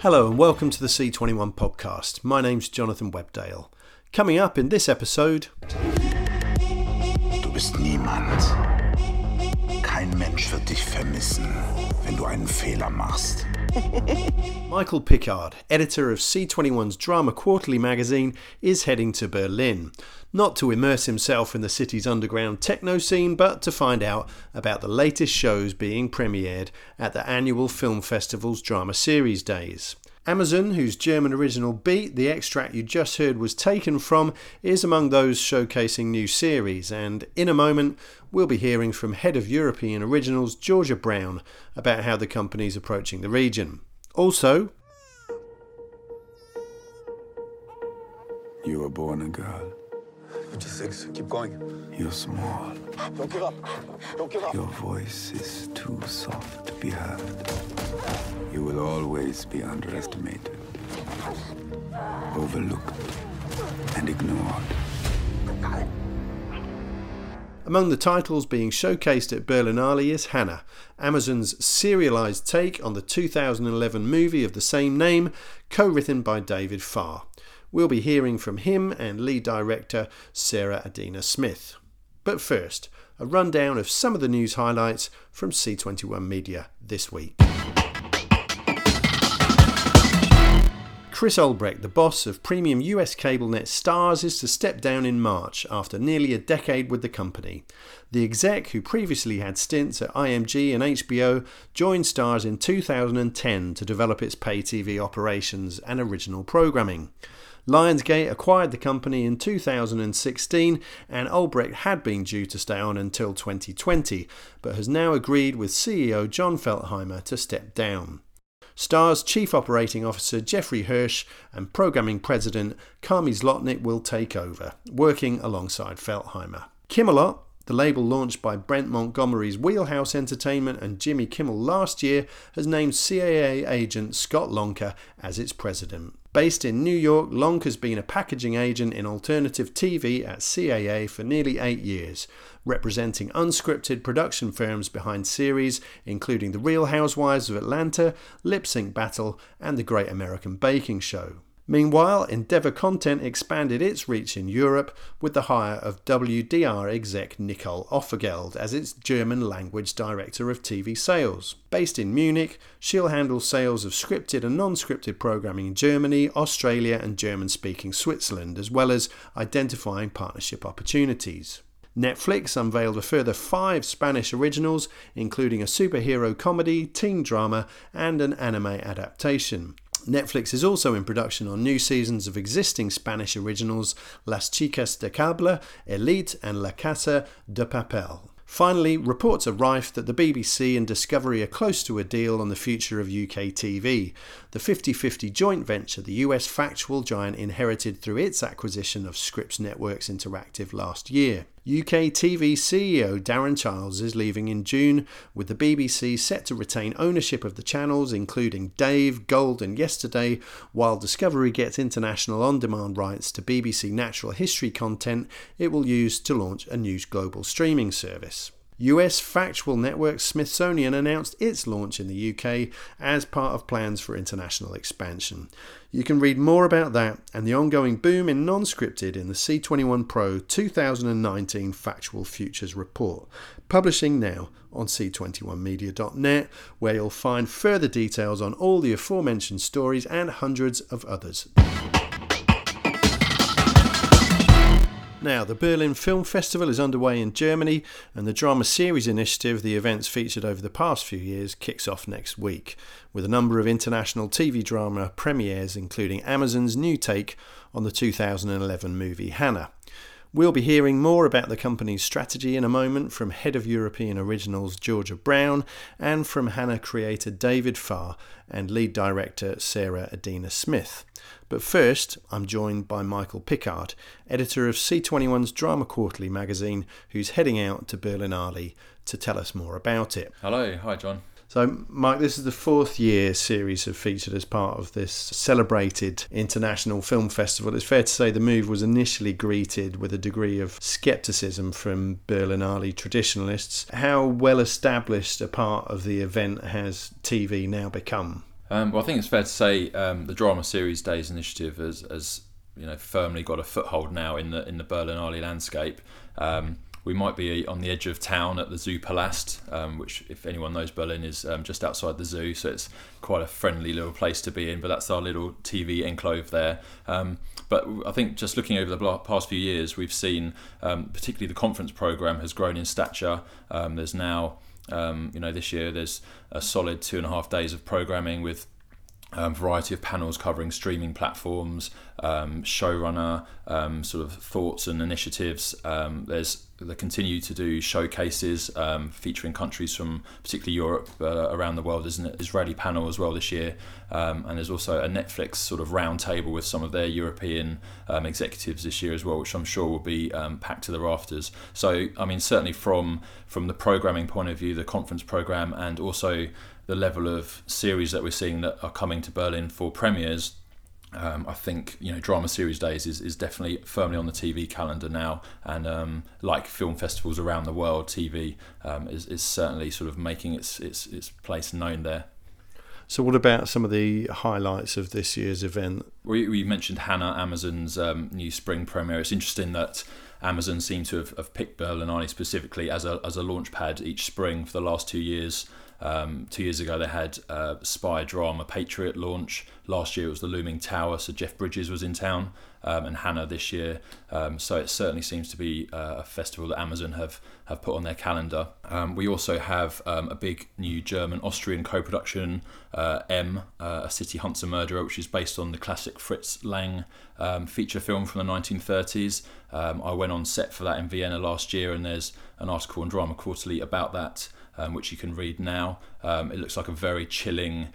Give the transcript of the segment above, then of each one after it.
Hello and welcome to the C21 podcast. My name's Jonathan Webdale. Coming up in this episode. Du bist niemand. Kein Mensch wird dich vermissen, wenn du einen Fehler machst. Michael Pickard, editor of C21's Drama Quarterly magazine, is heading to Berlin. Not to immerse himself in the city's underground techno scene, but to find out about the latest shows being premiered at the annual film festival's drama series days. Amazon, whose German original beat the extract you just heard was taken from, is among those showcasing new series, and in a moment we'll be hearing from head of European Originals Georgia Brown about how the company's approaching the region. Also, You were born a girl. 56. Keep going. You're small. Don't give up. Don't give up. Your voice is too soft to be heard. You will always be underestimated, overlooked, and ignored. Among the titles being showcased at Berlinale is Hannah, Amazon's serialized take on the 2011 movie of the same name, co written by David Farr. We'll be hearing from him and lead director Sarah Adina Smith. But first, a rundown of some of the news highlights from C21 Media this week. Chris Albrecht, the boss of premium US cable net Starz, is to step down in March after nearly a decade with the company. The exec, who previously had stints at IMG and HBO, joined Starz in 2010 to develop its pay TV operations and original programming. Lionsgate acquired the company in 2016, and Albrecht had been due to stay on until 2020, but has now agreed with CEO Jon Feltheimer to step down. Starz Chief Operating Officer Jeffrey Hirsch and Programming President Carmi Zlotnik will take over, working alongside Feltheimer. Kimmelot, the label launched by Brent Montgomery's Wheelhouse Entertainment and Jimmy Kimmel last year, has named CAA agent Scott Lonker as its president. Based in New York, Lonk has been a packaging agent in alternative TV at CAA for nearly eight years, representing unscripted production firms behind series including The Real Housewives of Atlanta, Lip Sync Battle, and The Great American Baking Show. Meanwhile, Endeavour Content expanded its reach in Europe with the hire of WDR exec Nicole Offergeld as its German language director of TV sales. Based in Munich, she'll handle sales of scripted and non scripted programming in Germany, Australia, and German speaking Switzerland, as well as identifying partnership opportunities. Netflix unveiled a further five Spanish originals, including a superhero comedy, teen drama, and an anime adaptation. Netflix is also in production on new seasons of existing Spanish originals Las Chicas de Cable, Elite, and La Casa de Papel. Finally, reports are rife that the BBC and Discovery are close to a deal on the future of UK TV. The 50 50 joint venture the US factual giant inherited through its acquisition of Scripps Networks Interactive last year. UK TV CEO Darren Childs is leaving in June, with the BBC set to retain ownership of the channels, including Dave, Gold, and Yesterday, while Discovery gets international on demand rights to BBC natural history content it will use to launch a new global streaming service. US factual network Smithsonian announced its launch in the UK as part of plans for international expansion. You can read more about that and the ongoing boom in non scripted in the C21 Pro 2019 Factual Futures Report, publishing now on c21media.net, where you'll find further details on all the aforementioned stories and hundreds of others. Now, the Berlin Film Festival is underway in Germany, and the Drama Series Initiative, the events featured over the past few years, kicks off next week, with a number of international TV drama premieres, including Amazon's new take on the 2011 movie Hannah. We'll be hearing more about the company's strategy in a moment from Head of European Originals Georgia Brown and from Hannah creator David Farr and lead director Sarah Adina Smith. But first, I'm joined by Michael Pickard, editor of C21's Drama Quarterly magazine, who's heading out to Berlinale to tell us more about it. Hello, hi John. So, Mike, this is the fourth year series have featured as part of this celebrated international film festival. It's fair to say the move was initially greeted with a degree of scepticism from Berlinale traditionalists. How well established a part of the event has TV now become? Um, well, I think it's fair to say um, the Drama Series Days initiative has, has you know firmly got a foothold now in the in the Berlinale landscape. Um, we might be on the edge of town at the Zoo Palast, um, which, if anyone knows Berlin, is um, just outside the zoo, so it's quite a friendly little place to be in. But that's our little TV enclave there. Um, but I think just looking over the past few years, we've seen um, particularly the conference program has grown in stature. Um, there's now um, you know, this year there's a solid two and a half days of programming with um, variety of panels covering streaming platforms, um, showrunner um, sort of thoughts and initiatives. Um, there's they continue to do showcases um, featuring countries from particularly Europe uh, around the world. There's an Israeli panel as well this year, um, and there's also a Netflix sort of roundtable with some of their European executives this year as well, which I'm sure will be packed to the rafters. So I mean, certainly from from the programming point of view, the conference program, and also the level of series that we're seeing that are coming to Berlin for premieres, um, I think you know drama series days is, is definitely firmly on the TV calendar now, and um, like film festivals around the world, TV um, is, is certainly sort of making its its its place known there. So, what about some of the highlights of this year's event? We, we mentioned Hannah, Amazon's um, new spring premiere. It's interesting that Amazon seem to have, have picked Berlinale specifically as a as a launch pad each spring for the last two years. Um, two years ago, they had uh, spy drama Patriot launch. Last year, it was The Looming Tower, so Jeff Bridges was in town, um, and Hannah this year. Um, so it certainly seems to be uh, a festival that Amazon have, have put on their calendar. Um, we also have um, a big new German Austrian co production, uh, M, uh, A City Hunts a Murderer, which is based on the classic Fritz Lang um, feature film from the 1930s. I went on set for that in Vienna last year, and there's an article in Drama Quarterly about that um, which you can read now. Um, it looks like a very chilling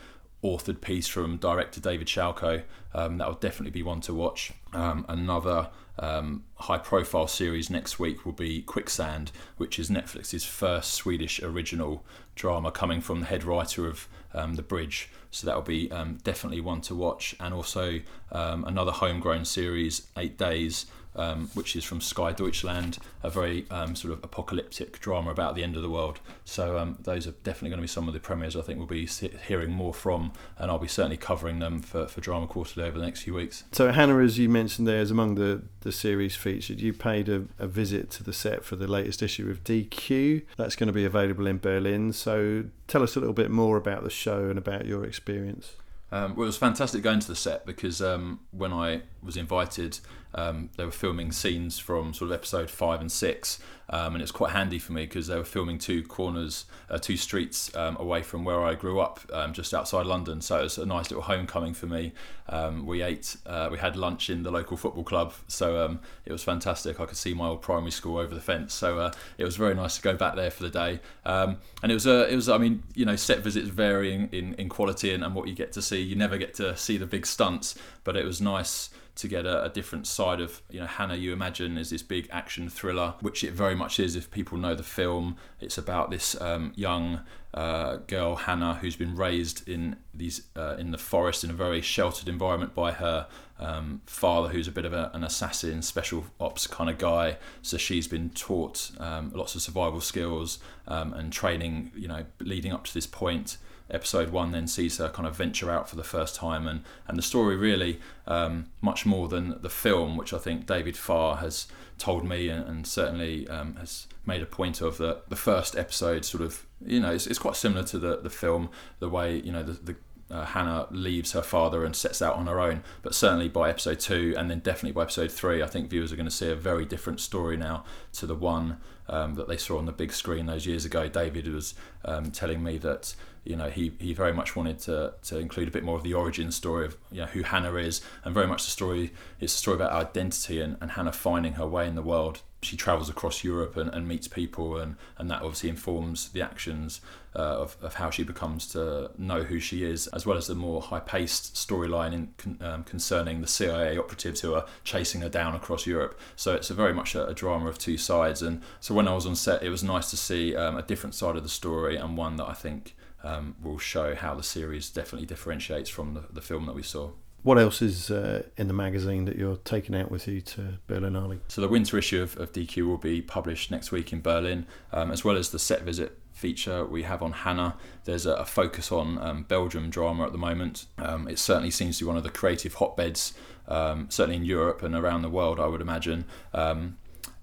authored piece from director David Schalko. Um, that will definitely be one to watch. Um, another um, high profile series next week will be Quicksand, which is Netflix's first Swedish original drama coming from the head writer of um, The Bridge. So that will be definitely one to watch. And also another homegrown series, Eight Days um, which is from Sky Deutschland, a very um, sort of apocalyptic drama about the end of the world. So um, those are definitely going to be some of the premieres I think we'll be hearing more from, and I'll be certainly covering them for, for Drama Quarterly over the next few weeks. So Hannah, as you mentioned there, is among the, the series featured. You paid a, a visit to the set for the latest issue of DQ. That's going to be available in Berlin. So tell us a little bit more about the show and about your experience. Um, well, it was fantastic going to the set because um, when I was invited, um, they were filming scenes from sort of episode five and six, um, and it's quite handy for me because they were filming two corners, uh, two streets um, away from where I grew up, um, just outside London. So it was a nice little homecoming for me. Um, we ate, uh, we had lunch in the local football club, so um, it was fantastic. I could see my old primary school over the fence, so uh, it was very nice to go back there for the day. and it was, a, it was, I mean, you know, set visits varying in, in quality and, and what you get to see. You never get to see the big stunts, but it was nice to get a, a, different side of you know Hannah. You imagine is this big action thriller, which it very much is. If people know the film, it's about this um, young uh, girl Hannah who's been raised in these uh, in the forest in a very sheltered environment by her um, father, who's a bit of a, an assassin, special ops kind of guy. So she's been taught um, lots of survival skills um, and training, you know, leading up to this point episode one then sees her kind of venture out for the first time, and and the story really um, much more than the film, which I think David Farr has told me and, and certainly um, has made a point of that the first episode sort of you know it's, it's quite similar to the the film the way you know the, the uh, Hannah leaves her father and sets out on her own. But certainly by episode two, and then definitely by episode three, I think viewers are going to see a very different story now to the one um, that they saw on the big screen those years ago. David was um, telling me that you know he, he very much wanted to, to include a bit more of the origin story of you know who Hannah is, and very much the story. It's a story about identity and, and Hannah finding her way in the world she travels across Europe and, and meets people, and, and that obviously informs the actions uh, of, of how she becomes to know who she is, as well as the more high paced storyline in, um, concerning the CIA operatives who are chasing her down across Europe. So it's a very much a, a, drama of two sides. And so when I was on set, it was nice to see um, a different side of the story and one that I think um, will show how the series definitely differentiates from the, the film that we saw. What else is uh, in the magazine that you're taking out with you to Berlinale? So the winter issue of, of DQ will be published next week in Berlin, um, as well as the set visit feature we have on Hannah. There's a, a focus on um, Belgium drama at the moment. Um, it certainly seems to be one of the creative hotbeds, um, certainly in Europe and around the world, I would imagine. Um,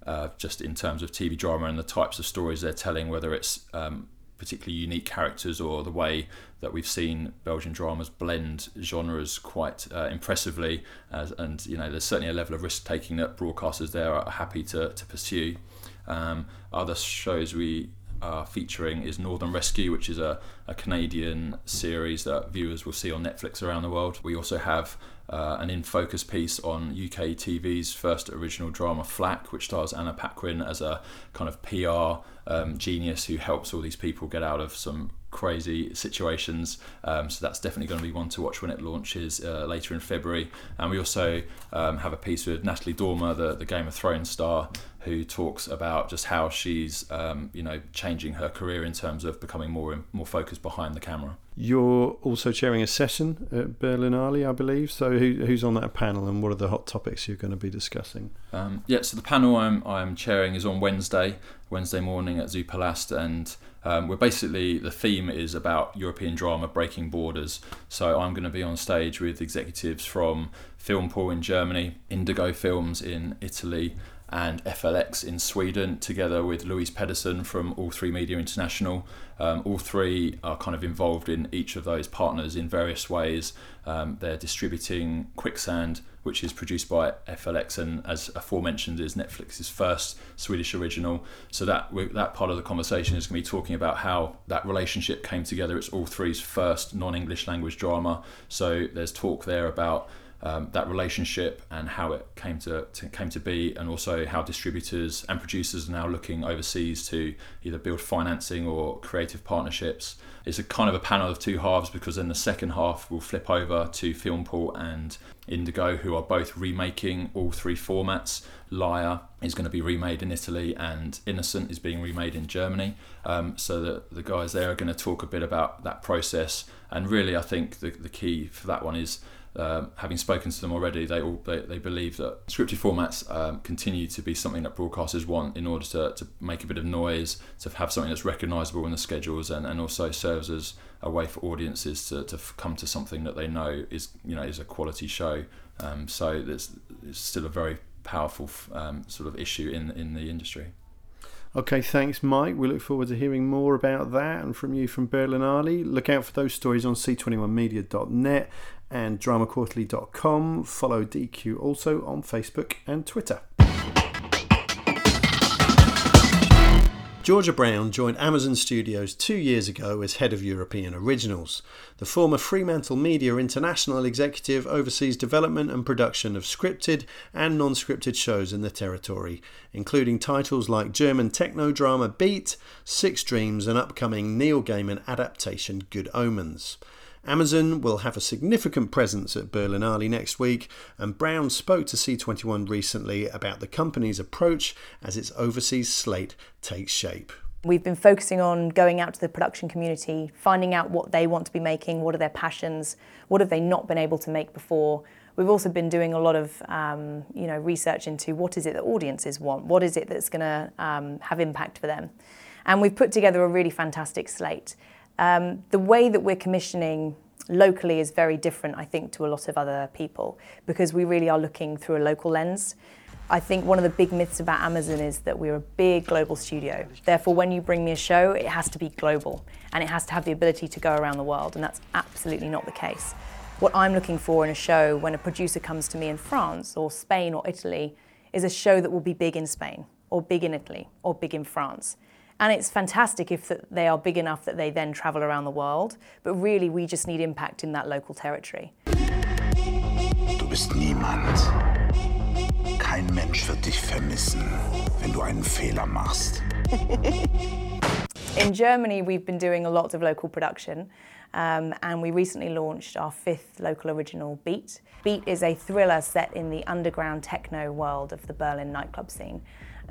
uh, just in terms of TV drama and the types of stories they're telling, whether it's um, particularly unique characters or the way that we've seen Belgian dramas blend genres quite uh, impressively. As, and you know, there's certainly a level of risk taking that broadcasters there are happy to, to pursue. Um, other shows we are featuring is Northern Rescue, which is a, a Canadian series that viewers will see on Netflix around the world. We also have uh, an in focus piece on UK TV's first original drama, Flack, which stars Anna Paquin as a kind of PR um, genius who helps all these people get out of some crazy situations. Um, so that's definitely going to be one to watch when it launches uh, later in February. And we also um, have a piece with Natalie Dormer, the, the Game of Thrones star, who talks about just how she's um, you know changing her career in terms of becoming more more focused behind the camera. You're also chairing a session at Berlinale, I believe. So who, who's on that panel, and what are the hot topics you're going to be discussing? Um, yeah, so the panel I'm I'm chairing is on Wednesday, Wednesday morning at Zoo Palast, and um, we're basically the theme is about European drama breaking borders. So I'm going to be on stage with executives from Filmpool in Germany, Indigo Films in Italy, and FLX in Sweden, together with Louise Pedersen from All3Media International. Um, all three are kind of involved in each of those partners in various ways. Um, they're distributing Quicksand, which is produced by FLX and, as aforementioned, is Netflix's first Swedish original. So that that part of the conversation is going to be talking about how that relationship came together. It's all three's first non-English language drama. So there's talk there about um, that relationship and how it came to, to, came to be, and also how distributors and producers are now looking overseas to either build financing or creative partnerships. It's a kind of a panel of two halves because then the second half will flip over to Filmpool and Indigo, who are both remaking all three formats. Liar is going to be remade in Italy, and Innocent is being remade in Germany. Um, so the, the guys there are going to talk a bit about that process. And really, I think the, the key for that one is um, having spoken to them already, they all they, they believe that scripted formats um, continue to be something that broadcasters want in order to, to make a bit of noise, to have something that's recognisable in the schedules, and, and also serves as a way for audiences to, to come to something that they know is you know is a quality show. Um, so there's, it's still a very powerful um, sort of issue in in the industry. Okay, thanks, Mike. We look forward to hearing more about that and from you from Berlinale. Look out for those stories on c21media.net and dramaquarterly.com. Follow DQ also on Facebook and Twitter. Georgia Brown joined Amazon Studios two years ago as head of European originals. The former Fremantle Media International executive oversees development and production of scripted and non scripted shows in the territory, including titles like German techno drama Beat, Six Dreams, and upcoming Neil Gaiman adaptation Good Omens. Amazon will have a significant presence at Berlinale next week, and Brown spoke to C21 recently about the company's approach as its overseas slate takes shape. We've been focusing on going out to the production community, finding out what they want to be making, what are their passions, what have they not been able to make before. We've also been doing a lot of um, you know, research into what is it that audiences want, what is it that's going to um, have impact for them. And we've put together a really fantastic slate. Um, the way that we're commissioning locally is very different, I think, to a lot of other people because we really are looking through a local lens. I think one of the big myths about Amazon is that we're a big global studio. Therefore, when you bring me a show, it has to be global and it has to have the ability to go around the world, and that's absolutely not the case. What I'm looking for in a show when a producer comes to me in France or Spain or Italy is a show that will be big in Spain or big in Italy or big in France. And it's fantastic if they are big enough that they then travel around the world. But really, we just need impact in that local territory. Du bist niemand. Kein Mensch wird dich vermissen, wenn du einen Fehler machst. In Germany, we've been doing a lot of local production, um, and we recently launched our fifth local original, Beat. Beat is a thriller set in the underground techno world of the Berlin nightclub scene.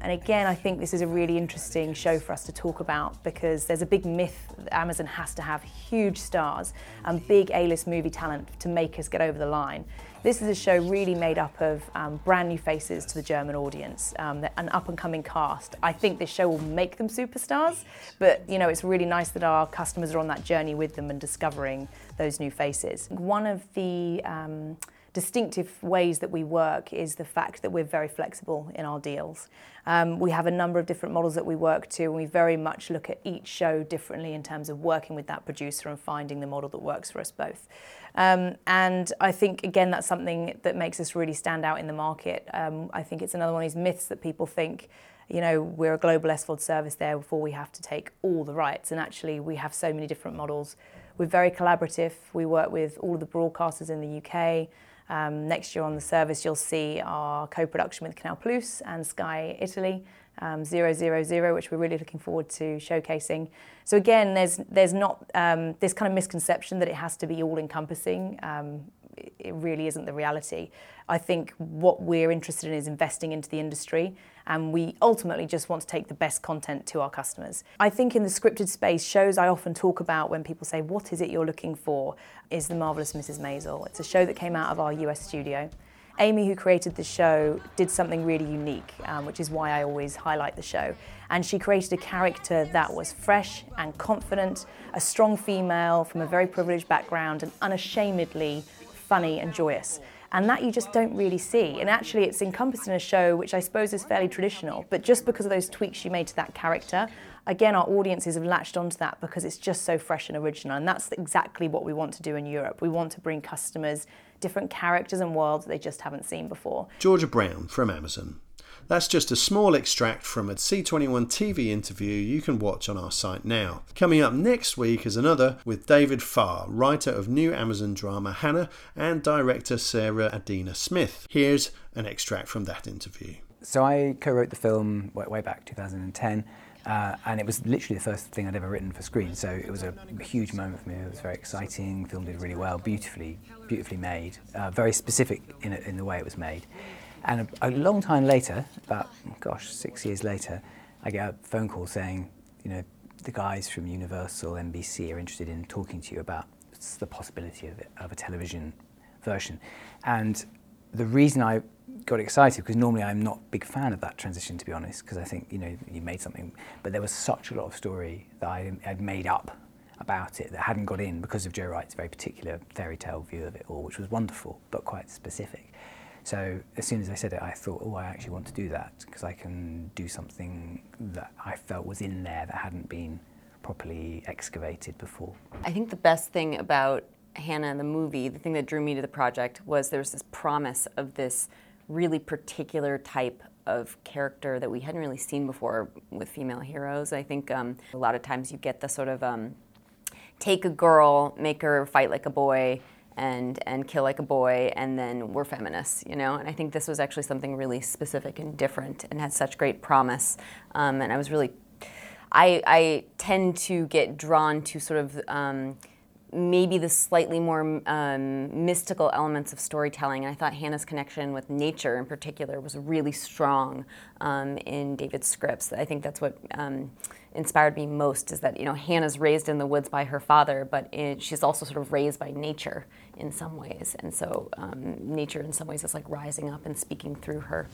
And again, I think this is a really interesting show for us to talk about because there's a big myth that Amazon has to have huge stars and big A-list movie talent to make us get over the line. This is a show really made up of um, brand new faces to the German audience, um, an up and coming cast. I think this show will make them superstars, but you know it's really nice that our customers are on that journey with them and discovering those new faces. One of the um, distinctive ways that we work is the fact that we're very flexible in our deals. Um, we have a number of different models that we work to, and we very much look at each show differently in terms of working with that producer and finding the model that works for us both. Um, and I think, again, that's something that makes us really stand out in the market. Um, I think it's another one of these myths that people think you know, we're a global SVOD service there before we have to take all the rights. And actually, we have so many different models. We're very collaborative. We work with all of the broadcasters in the UK. Um, next year on the service, you'll see our co-production with Canal Plus and Sky Italy, um, 000, which we're really looking forward to showcasing. So again, there's there's not um, this kind of misconception that it has to be all-encompassing. Um, it really isn't the reality. I think what we're interested in is investing into the industry, and we ultimately just want to take the best content to our customers. I think in the scripted space, shows I often talk about when people say, What is it you're looking for? is The Marvelous Mrs. Maisel. It's a show that came out of our US studio. Amy, who created the show, did something really unique, um, which is why I always highlight the show. And she created a character that was fresh and confident, a strong female from a very privileged background, and unashamedly funny and joyous. And that you just don't really see. And actually, it's encompassed in a show which I suppose is fairly traditional, but just because of those tweaks you made to that character, again, our audiences have latched onto that because it's just so fresh and original. And that's exactly what we want to do in Europe. We want to bring customers different characters and worlds they just haven't seen before. Georgia Brown from Amazon. That's just a small extract from a C21 TV interview you can watch on our site now. Coming up next week is another with David Farr, writer of new Amazon drama Hannah and director Sarah Adina Smith. Here's an extract from that interview. So I co-wrote the film way, back 2010. Uh, and it was literally the first thing I'd ever written for screen, so it was a huge moment for me. It was very exciting. Film did really well, beautifully, beautifully made, uh, very specific in, in the way it was made. And a, a, long time later, about, gosh, six years later, I get a phone call saying, you know, the guys from Universal, NBC are interested in talking to you about the possibility of, it, of a television version. And the reason I got excited, because normally I'm not a big fan of that transition, to be honest, because I think, you know, you made something, but there was such a lot of story that I had made up about it that hadn't got in because of Joe Wright's very particular fairy tale view of it all, which was wonderful, but quite specific. So as soon as I said it, I thought, oh, I actually want to do that because I can do something that I felt was in there that hadn't been properly excavated before. I think the best thing about Hannah and the movie, the thing that drew me to the project was there was this promise of this really particular type of character that we hadn't really seen before with female heroes. I think um, a lot of times you get the sort of um, take a girl, make her fight like a boy, and and kill like a boy and then we're feminists you know and i think this was actually something really specific and different and had such great promise um, and i was really I, I tend to get drawn to sort of um, maybe the slightly more um, mystical elements of storytelling. And I thought Hannah's connection with nature in particular was really strong um, in David's scripts. I think that's what um, inspired me most is that, you know, Hannah's raised in the woods by her father, but it, she's also sort of raised by nature in some ways. And so um, nature in some ways is like rising up and speaking through her.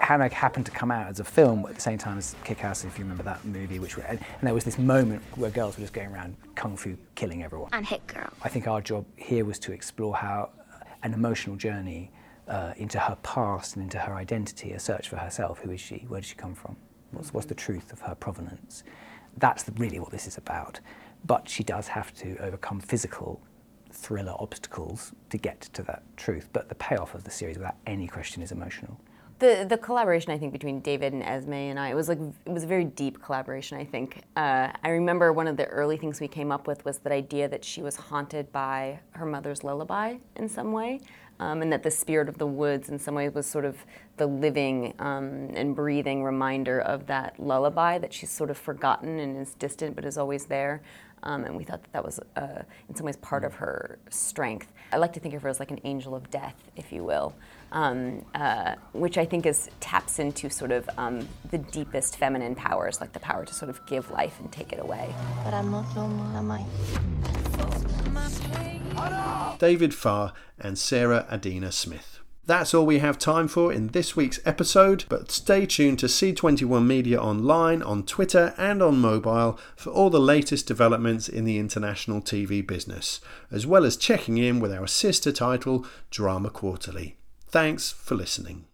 Hannah happened to come out as a film at the same time as Kick-Ass, if you remember that movie, which and there was this moment where girls were just going around kung fu killing everyone. And hit girl. I think our job here was to explore how an emotional journey uh, into her past and into her identity, a search for herself. Who is she? Where does she come from? What's, what's the truth of her provenance? That's the, really what this is about. But she does have to overcome physical thriller obstacles to get to that truth. But the payoff of the series, without any question, is emotional. The the collaboration I think between David and Esme and I it was like it was a very deep collaboration I think. Uh, I remember one of the early things we came up with was that idea that she was haunted by her mother's lullaby in some way um, and that the spirit of the woods in some ways was sort of the living um, and breathing reminder of that lullaby that she's sort of forgotten and is distant but is always there. Um, and we thought that that was, uh, in some ways, part of her strength. I like to think of her as like an angel of death, if you will, um, uh, which I think is taps into sort of um, the deepest feminine powers, like the power to sort of give life and take it away. Para no tomo la mãe. David Farr and Sarah Adina Smith. That's all we have time for in this week's episode, but stay tuned to C21 Media online, on Twitter, and on mobile for all the latest developments in the international TV business, as well as checking in with our sister title, Drama Quarterly. Thanks for listening.